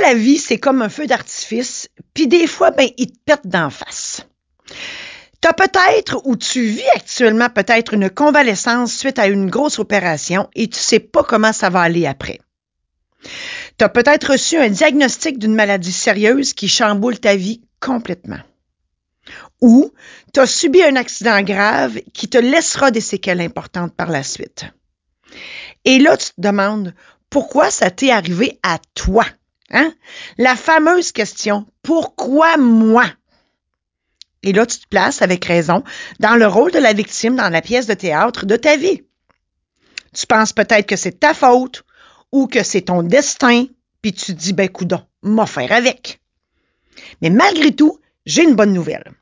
la vie, c'est comme un feu d'artifice, puis des fois, ben, il te pète d'en face. Tu as peut-être ou tu vis actuellement peut-être une convalescence suite à une grosse opération et tu sais pas comment ça va aller après. Tu as peut-être reçu un diagnostic d'une maladie sérieuse qui chamboule ta vie complètement. Ou tu as subi un accident grave qui te laissera des séquelles importantes par la suite. Et là, tu te demandes pourquoi ça t'est arrivé à toi? Hein? La fameuse question, pourquoi moi? Et là, tu te places avec raison dans le rôle de la victime dans la pièce de théâtre de ta vie. Tu penses peut-être que c'est ta faute ou que c'est ton destin, puis tu te dis, ben coudon, m'a faire avec. Mais malgré tout, j'ai une bonne nouvelle.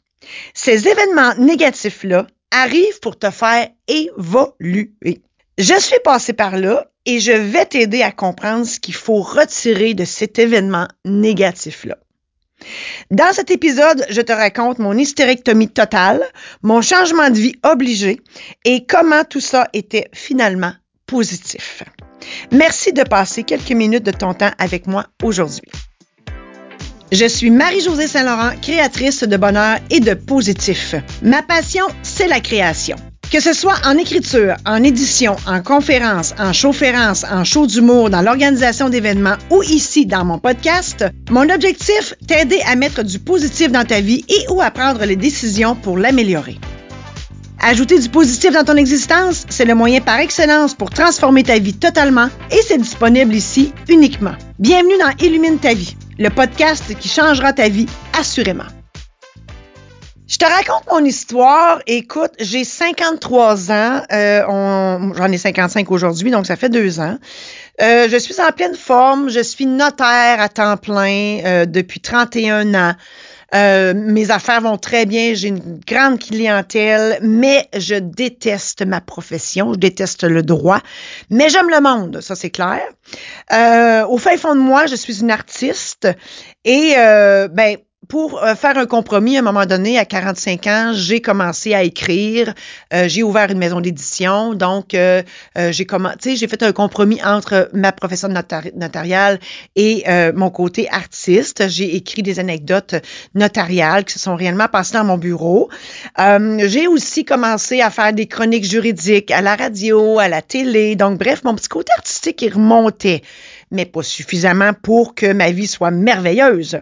Ces événements négatifs-là arrivent pour te faire évoluer. Je suis passé par là et je vais t'aider à comprendre ce qu'il faut retirer de cet événement négatif-là. Dans cet épisode, je te raconte mon hystérectomie totale, mon changement de vie obligé et comment tout ça était finalement positif. Merci de passer quelques minutes de ton temps avec moi aujourd'hui. Je suis Marie-Josée Saint-Laurent, créatrice de bonheur et de positif. Ma passion, c'est la création. Que ce soit en écriture, en édition, en conférence, en chaufférence, en show d'humour, dans l'organisation d'événements ou ici dans mon podcast, mon objectif, t'aider à mettre du positif dans ta vie et ou à prendre les décisions pour l'améliorer. Ajouter du positif dans ton existence, c'est le moyen par excellence pour transformer ta vie totalement et c'est disponible ici uniquement. Bienvenue dans Illumine ta vie, le podcast qui changera ta vie assurément. Je te raconte mon histoire. Écoute, j'ai 53 ans. Euh, J'en ai 55 aujourd'hui, donc ça fait deux ans. Euh, je suis en pleine forme. Je suis notaire à temps plein euh, depuis 31 ans. Euh, mes affaires vont très bien, j'ai une grande clientèle, mais je déteste ma profession, je déteste le droit, mais j'aime le monde, ça c'est clair. Euh, au fin fond de moi, je suis une artiste et euh, ben pour euh, faire un compromis, à un moment donné, à 45 ans, j'ai commencé à écrire. Euh, j'ai ouvert une maison d'édition. Donc, euh, j'ai commencé, j'ai fait un compromis entre ma profession notariale et mon côté artiste. J'ai écrit des anecdotes notariales qui se sont réellement passées dans mon bureau. j'ai aussi commencé à faire des chroniques juridiques à la radio, à la télé. Donc, bref, mon petit côté artistique, il remontait, mais pas suffisamment pour que ma vie soit merveilleuse.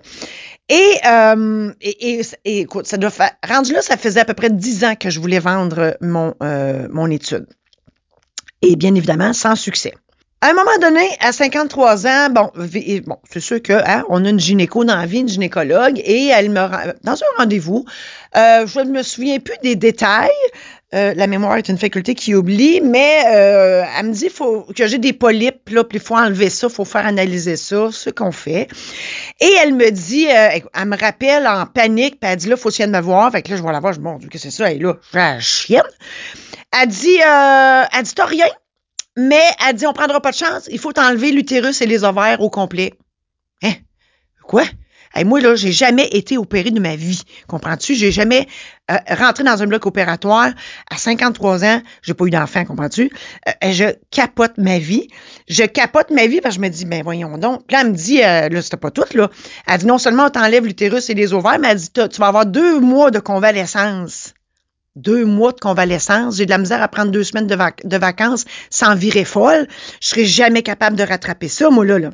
Euh, et, et, et, écoute, ça doit faire, rendu là, ça faisait à peu près dix ans que je voulais vendre mon, euh, mon étude. Et bien évidemment, sans succès. À un moment donné, à 53 ans, bon, bon c'est sûr que hein, on a une gynéco dans la vie, une gynécologue, et elle me dans un rendez-vous, euh, je ne me souviens plus des détails, euh, la mémoire est une faculté qui oublie, mais euh, elle me dit faut, que j'ai des polypes, là, puis il faut enlever ça, il faut faire analyser ça, ce qu'on fait. Et elle me dit, euh, elle me rappelle en panique, puis elle dit là, faut qu'elle me voir. Fait que là, je vois la voir, je dis, bon, que c'est ça, elle est là, je la chienne. Elle dit, elle dit, t'as rien, mais elle dit, on prendra pas de chance, il faut enlever l'utérus et les ovaires au complet. Hein? Quoi? Hey, moi, là, j'ai jamais été opérée de ma vie. Comprends-tu? J'ai jamais euh, rentré dans un bloc opératoire. À 53 ans, j'ai pas eu d'enfant, comprends-tu? Euh, je capote ma vie. Je capote ma vie parce que je me dis, ben voyons donc. Là, elle me dit, euh, là, c'était pas tout, là. Elle dit, non seulement on t'enlève l'utérus et les ovaires, mais elle dit, tu vas avoir deux mois de convalescence deux mois de convalescence. J'ai de la misère à prendre deux semaines de, vacances sans virer folle. Je serais jamais capable de rattraper ça, moi, là. là.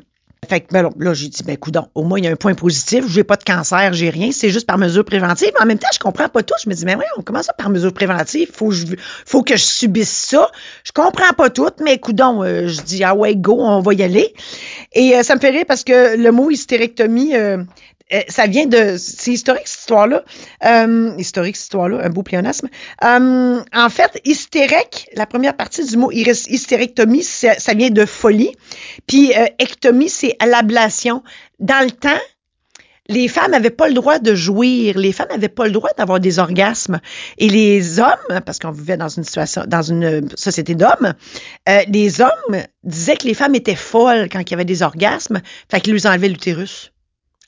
Fait que ben là, j'ai dit, ben coudon, au moins il y a un point positif, j'ai pas de cancer, j'ai rien, c'est juste par mesure préventive. En même temps, je comprends pas tout. Je me dis, mais oui, on commence par mesure préventive, faut, je, faut que je subisse ça. Je comprends pas tout, mais coudon, euh, je dis, ah ouais, go, on va y aller. Et euh, ça me fait rire parce que le mot hystérectomie, euh, ça vient de. C'est historique, cette histoire-là. Euh, historique, cette histoire-là, un beau pléonasme. Euh, en fait, hystérique, la première partie du mot hystérectomie, ça, vient de folie. Puis euh, ectomie, c'est l'ablation. Dans le temps, les femmes n'avaient pas le droit de jouir, les femmes n'avaient pas le droit d'avoir des orgasmes. Et les hommes, parce qu'on vivait dans une situation, dans une société d'hommes, euh, les hommes disaient que les femmes étaient folles quand il y avait des orgasmes, fait qu'ils lui enlevaient l'utérus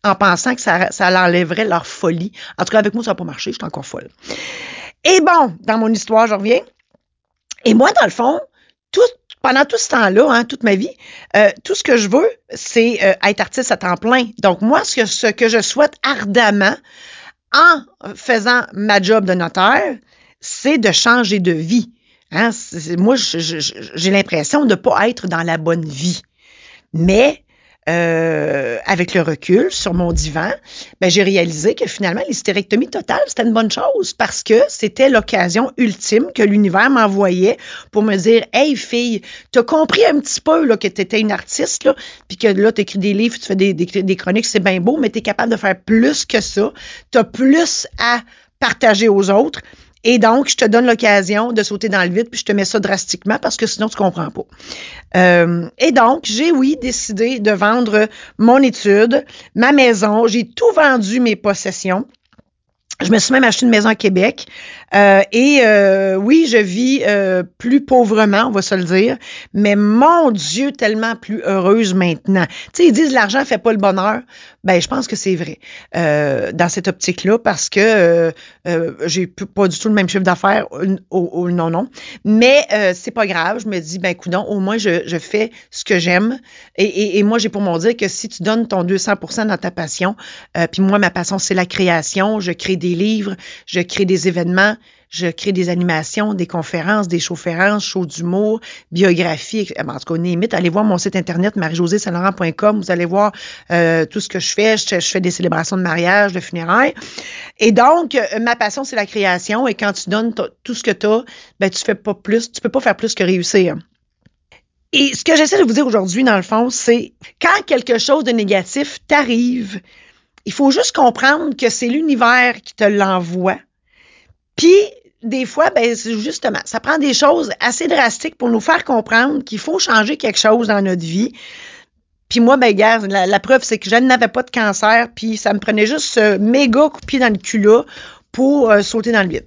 en pensant que ça, ça enlèverait leur folie. En tout cas, avec moi, ça n'a pas marché, je suis encore folle. Et bon, dans mon histoire, je reviens. Et moi, dans le fond, tout pendant tout ce temps-là, hein, toute ma vie, euh, tout ce que je veux, c'est euh, être artiste à temps plein. Donc, moi, ce que, ce que je souhaite ardemment en faisant ma job de notaire, c'est de changer de vie. Hein? moi, j'ai l'impression de ne pas être dans la bonne vie. Mais euh, avec le recul sur mon divan, ben, j'ai réalisé que finalement, l'hystérectomie totale, c'était une bonne chose parce que c'était l'occasion ultime que l'univers m'envoyait pour me dire Hey fille, t'as compris un petit peu là, que tu étais une artiste, là, puis que là, tu écris des livres, tu fais des, des, chroniques, c'est bien beau, mais tu es capable de faire plus que ça. Tu as plus à partager aux autres. Et donc, je te donne l'occasion de sauter dans le vide, puis je te mets ça drastiquement parce que sinon, tu comprends pas. Euh, et donc, j'ai, oui, décidé de vendre mon étude, ma maison. J'ai tout vendu mes possessions. Je me suis même acheté une maison à Québec. Euh, et euh, oui, je vis euh, plus pauvrement, on va se le dire, mais mon Dieu, tellement plus heureuse maintenant. Tu sais, ils disent l'argent fait pas le bonheur. Ben, je pense que c'est vrai dans cette optique-là parce que j'ai pas du tout le même chiffre d'affaires, non, non. Mais c'est pas grave. Je me dis, ben, coudon, au moins je, je fais ce que j'aime. Et, et, moi, j'ai pour mon dire que si tu donnes ton 200% dans ta passion, puis moi, ma passion, c'est la création. Je crée des livres, je crée des événements je crée des animations, des conférences, des shows-férences, shows d'humour, biographies, en tout cas, limite, allez voir mon site internet marie-josée-saint-laurent.com, vous allez voir euh, tout ce que je fais. Je, fais des célébrations de mariage, de funérailles. Et donc, euh, ma passion, c'est la création. Et quand tu donnes tout ce que tu as, ben, tu fais pas plus, tu peux pas faire plus que réussir. Et ce que j'essaie de vous dire aujourd'hui, dans le fond, c'est quand quelque chose de négatif t'arrive, il faut juste comprendre que c'est l'univers qui te l'envoie. Puis, des fois, ben, justement, ça prend des choses assez drastiques pour nous faire comprendre qu'il faut changer quelque chose dans notre vie. Puis moi, ben, gars, la, preuve, c'est que je n'avais pas de cancer, puis ça me prenait juste ce méga coup dans le cul là pour euh, sauter dans le vide.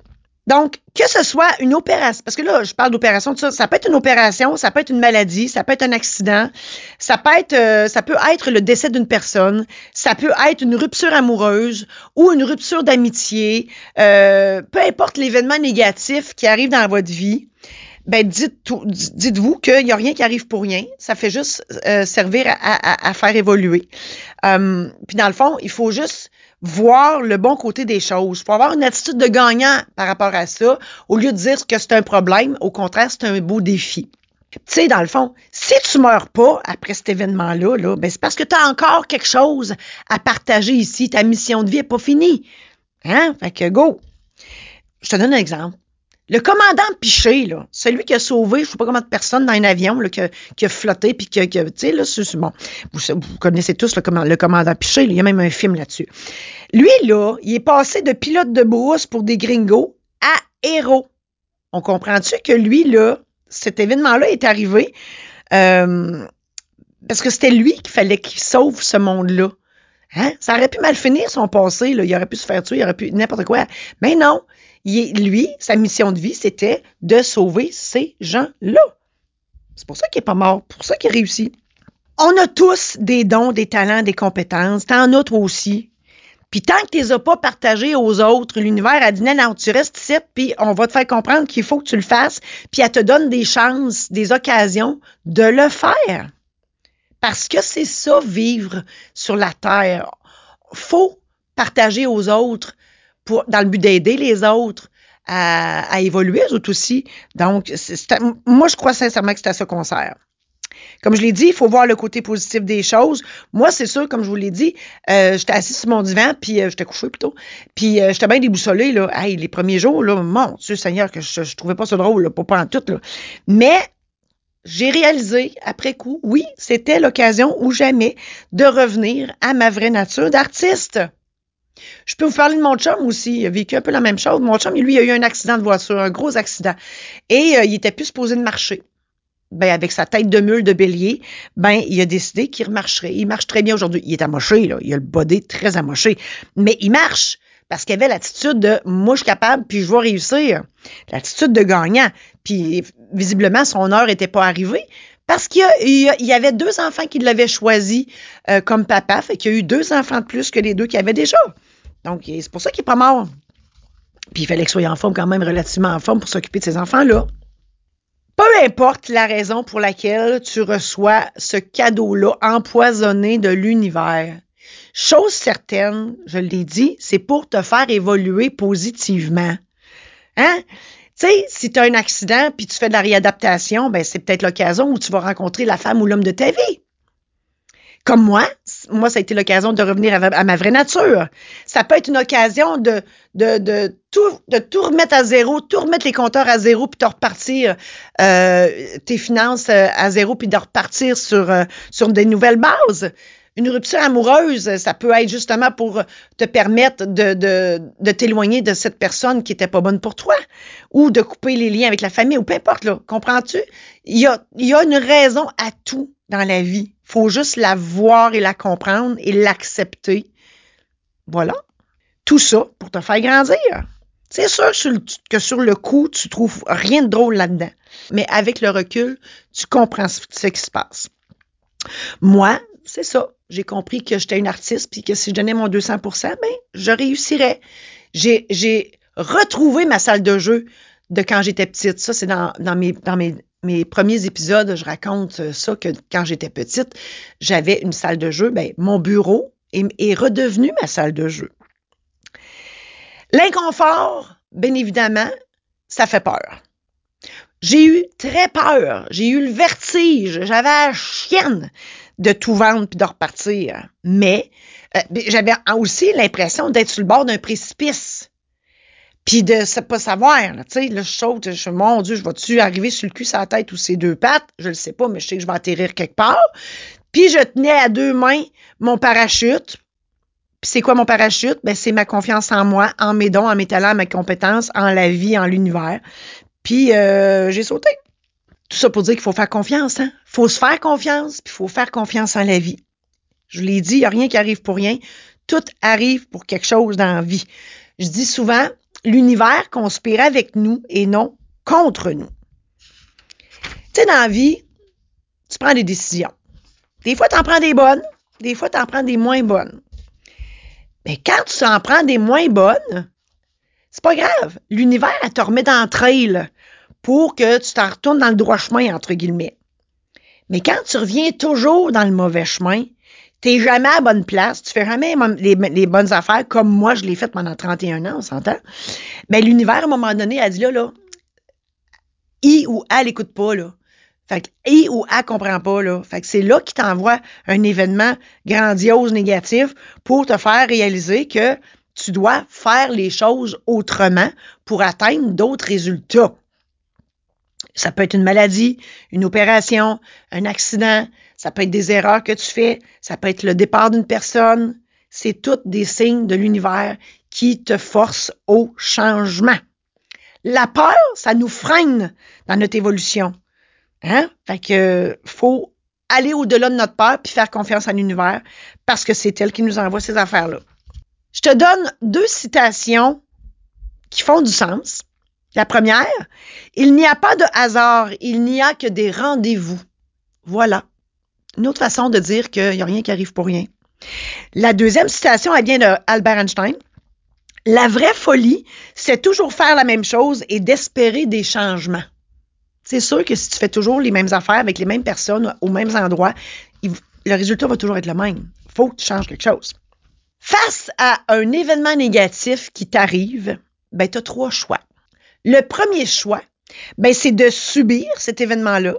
Donc, que ce soit une opération, parce que là, je parle d'opération, ça, peut être une opération, ça peut être une maladie, ça peut être un accident, ça peut être, euh, ça peut être le décès d'une personne, ça peut être une rupture amoureuse ou une rupture d'amitié, euh, peu importe l'événement négatif qui arrive dans votre vie. Ben, dites, dites-vous qu'il n'y a rien qui arrive pour rien. Ça fait juste euh, servir à, à, faire évoluer. puis dans le fond, il faut juste voir le bon côté des choses. Il faut avoir une attitude de gagnant par rapport à ça, au lieu de dire que c'est un problème. Au contraire, c'est un beau défi. Tu sais, dans le fond, si tu meurs pas après cet événement-là, là, ben c'est parce que tu as encore quelque chose à partager ici. Ta mission de vie n'est pas finie. Hein? Fait que go. Je te donne un exemple. Le commandant Piché, là, celui qui a sauvé, je ne sais pas combien de personnes dans un avion, qui, a, flotté, puis qui a, tu sais, là, c'est bon. Vous, connaissez tous le, le commandant Piché, il y a même un film là-dessus. Lui, là, il est passé de pilote de brousse pour des gringos à héros. On comprend-tu que lui, là, cet événement-là est arrivé euh, parce que c'était lui qu'il fallait qu'il sauve ce monde-là. Hein? Ça aurait pu mal finir son passé, il aurait pu se faire tuer, il aurait pu n'importe quoi. Mais non, lui, sa mission de vie, c'était de sauver ces gens-là. C'est pour ça qu'il n'est pas mort, pour ça qu'il réussit. On a tous des dons, des talents, des compétences. T'en as toi aussi. Puis tant que tu les as pas partagés aux autres, l'univers a dit non, tu restes ici, puis on va te faire comprendre qu'il faut que tu le fasses, puis elle te donne des chances, des occasions de le faire. Parce que c'est ça, vivre sur la terre. Faut partager aux autres pour, dans le but d'aider les autres à, évoluer, eux aussi. Donc, moi, je crois sincèrement que c'est à ça qu'on sert. Comme je l'ai dit, il faut voir le côté positif des choses. Moi, c'est sûr, comme je vous l'ai dit, euh, j'étais assis sur mon divan, puis euh, j'étais couché plutôt, puis euh, j'étais bien déboussolée, là. Les premiers jours, là, mon Dieu Seigneur, que je, je trouvais pas ça drôle, là, pas, en tout, là. Mais j'ai réalisé, après coup, oui, c'était l'occasion ou jamais de revenir à ma vraie nature d'artiste. Je peux vous parler de mon chum aussi. Il a vécu un peu la même chose. Mon chum, lui, il a eu un accident de voiture, un gros accident. Et euh, il était plus supposé de marcher. Ben, avec sa tête de mule de bélier, ben, il a décidé qu'il remarcherait. Il marche très bien aujourd'hui. Il est amoché, là. Il a le body très amoché. Mais il marche parce qu'il avait l'attitude de moi, je suis capable, puis je vais réussir. L'attitude de gagnant. Puis, visiblement, son heure n'était pas arrivée. Parce qu'il y, avait deux enfants qui l'avaient choisi euh, comme papa, fait qu'il y a eu deux enfants de plus que les deux qu'il avait déjà. Donc, c'est pour ça qu'il n'est pas mort. Puis il fallait qu'il soit en forme quand même, relativement en forme pour s'occuper de ses enfants-là. Peu importe la raison pour laquelle tu reçois ce cadeau-là empoisonné de l'univers, chose certaine, je l'ai dit, c'est pour te faire évoluer positivement. Hein? Tu sais, si tu as un accident puis tu fais de la réadaptation, ben c'est peut-être l'occasion où tu vas rencontrer la femme ou l'homme de ta vie. Comme moi, moi, ça a été l'occasion de revenir à, ma vraie nature. Ça peut être une occasion de, de, de, tout, remettre à zéro, tout remettre les compteurs à zéro, puis de repartir euh, tes finances euh, à zéro, puis de repartir sur, euh, sur des nouvelles bases. Une rupture amoureuse, ça peut être justement pour te permettre de, de, de t'éloigner de cette personne qui était pas bonne pour toi ou de couper les liens avec la famille ou peu importe, là. Comprends-tu? Il y a, y a une raison à tout dans la vie. Faut juste la voir et la comprendre et l'accepter. Voilà. Tout ça pour te faire grandir. C'est sûr que sur le coup, tu trouves rien de drôle là-dedans. Mais avec le recul, tu comprends ce qui se passe. Moi, c'est ça. J'ai compris que j'étais une artiste puis que si je donnais mon 200% ben, je réussirais. J'ai, retrouvé ma salle de jeu de quand j'étais petite. Ça, c'est dans, mes, premiers épisodes. Je raconte ça que quand j'étais petite, j'avais une salle de jeu. Ben, mon bureau est, est redevenu ma salle de jeu. L'inconfort, bien évidemment, ça fait peur. J'ai eu très peur. J'ai eu le vertige. J'avais la chienne de tout vendre puis de repartir. Mais euh, j'avais aussi l'impression d'être sur le bord d'un précipice. Puis de ne pas savoir, tu sais, là, je saute, je mon Dieu, je vais-tu arriver sur le cul, sa tête ou ses deux pattes? Je le sais pas, mais je sais que je vais atterrir quelque part. Puis je tenais à deux mains mon parachute. Puis c'est quoi mon parachute? Ben, c'est ma confiance en moi, en mes dons, en mes talents, en mes compétences, en la vie, en l'univers. Puis euh, j'ai sauté. Tout ça pour dire qu'il faut faire confiance, hein? Faut se faire confiance, puis il faut faire confiance en la vie. Je l'ai dit, il a rien qui arrive pour rien. Tout arrive pour quelque chose dans la vie. Je dis souvent, l'univers conspire avec nous et non contre nous. Tu sais, dans la vie, tu prends des décisions. Des fois, tu en prends des bonnes, des fois, tu en prends des moins bonnes. Mais quand tu en prends des moins bonnes, c'est pas grave. L'univers, elle te remet dans le trail pour que tu t'en retournes dans le droit chemin, entre guillemets. Mais quand tu reviens toujours dans le mauvais chemin, t'es jamais à bonne place, tu fais jamais les, bonnes affaires comme moi je l'ai fait pendant 31 ans, on s'entend. Mais l'univers, à un moment donné, a dit là, là, I ou A l'écoute pas, là. Fait que I ou A comprend pas, là. Fait que c'est là qu'il t'envoie un événement grandiose négatif pour te faire réaliser que tu dois faire les choses autrement pour atteindre d'autres résultats. Ça peut être une maladie, une opération, un accident, ça peut être des erreurs que tu fais, ça peut être le départ d'une personne. C'est toutes des signes de l'univers qui te forcent au changement. La peur, ça nous freine dans notre évolution. Hein? Fait que faut aller au-delà de notre peur puis faire confiance à l'univers parce que c'est elle qui nous envoie ces affaires-là. Je te donne deux citations qui font du sens. La première, il n'y a pas de hasard, il n'y a que des rendez-vous. Voilà. Une autre façon de dire qu'il n'y a rien qui arrive pour rien. La deuxième citation, elle vient de Albert Einstein. La vraie folie, c'est toujours faire la même chose et d'espérer des changements. C'est sûr que si tu fais toujours les mêmes affaires avec les mêmes personnes aux mêmes endroits, le résultat va toujours être le même. Faut que tu changes quelque chose. Face à un événement négatif qui t'arrive, ben, tu as trois choix. Le premier choix, ben, c'est de subir cet événement-là,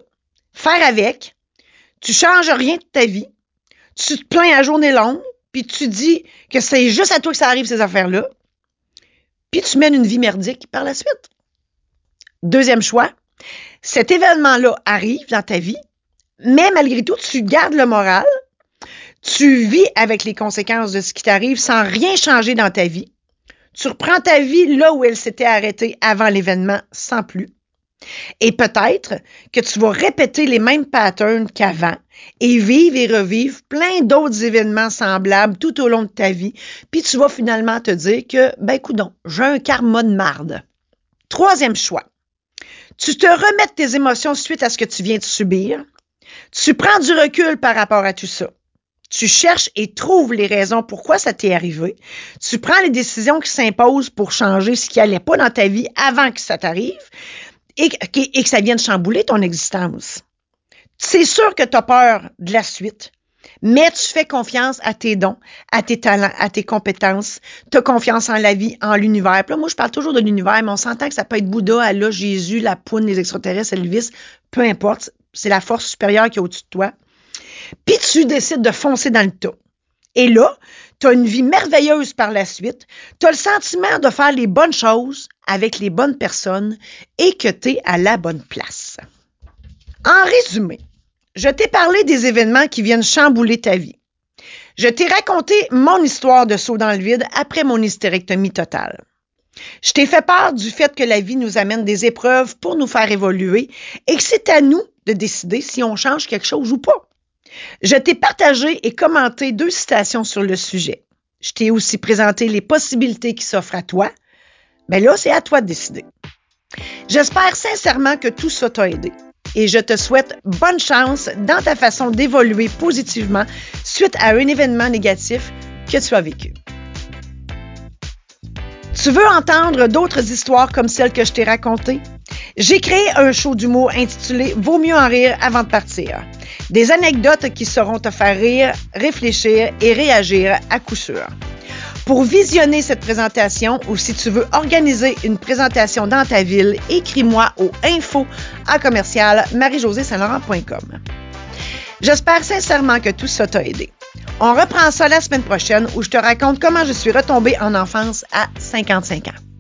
faire avec, tu changes rien de ta vie, tu te plains à journée longue, puis tu dis que c'est juste à toi que ça arrive ces affaires-là, puis tu mènes une vie merdique par la suite. Deuxième choix, cet événement-là arrive dans ta vie, mais malgré tout, tu gardes le moral, tu vis avec les conséquences de ce qui t'arrive sans rien changer dans ta vie. Tu reprends ta vie là où elle s'était arrêtée avant l'événement sans plus. Et peut-être que tu vas répéter les mêmes patterns qu'avant et vivre et revivre plein d'autres événements semblables tout au long de ta vie, puis tu vas finalement te dire que, ben coudon, j'ai un karma de marde. Troisième choix. Tu te remets tes émotions suite à ce que tu viens de subir. Tu prends du recul par rapport à tout ça. Tu cherches et trouves les raisons pourquoi ça t'est arrivé. Tu prends les décisions qui s'imposent pour changer ce qui allait pas dans ta vie avant que ça t'arrive et, que ça vienne chambouler ton existence. C'est sûr que tu as peur de la suite, mais tu fais confiance à tes dons, à tes talents, à tes compétences. Tu as confiance en la vie, en l'univers. Moi, je parle toujours de l'univers, mais on s'entend que ça peut être Bouddha, Allah, Jésus, la poune, les extraterrestres, Elvis, peu importe. C'est la force supérieure qui est au-dessus de toi. Puis tu décides de foncer dans le tas. Et là, tu as une vie merveilleuse par la suite. Tu as le sentiment de faire les bonnes choses avec les bonnes personnes et que tu es à la bonne place. En résumé, je t'ai parlé des événements qui viennent chambouler ta vie. Je t'ai raconté mon histoire de saut dans le vide après mon hystérectomie totale. Je t'ai fait part du fait que la vie nous amène des épreuves pour nous faire évoluer et que c'est à nous de décider si on change quelque chose ou pas. Je t'ai partagé et commenté deux citations sur le sujet. Je t'ai aussi présenté les possibilités qui s'offrent à toi. Mais là, c'est à toi de décider. J'espère sincèrement que tout ça t'a aidé et je te souhaite bonne chance dans ta façon d'évoluer positivement suite à un événement négatif que tu as vécu. Tu veux entendre d'autres histoires comme celles que je t'ai racontées? J'ai créé un show d'humour intitulé Vaut mieux en rire avant de partir. Des anecdotes qui sauront te faire rire, réfléchir et réagir à coup sûr. Pour visionner cette présentation ou si tu veux organiser une présentation dans ta ville, écris-moi au info à commercial marie J'espère sincèrement que tout ça t'a aidé. On reprend ça la semaine prochaine où je te raconte comment je suis retombée en enfance à 55 ans.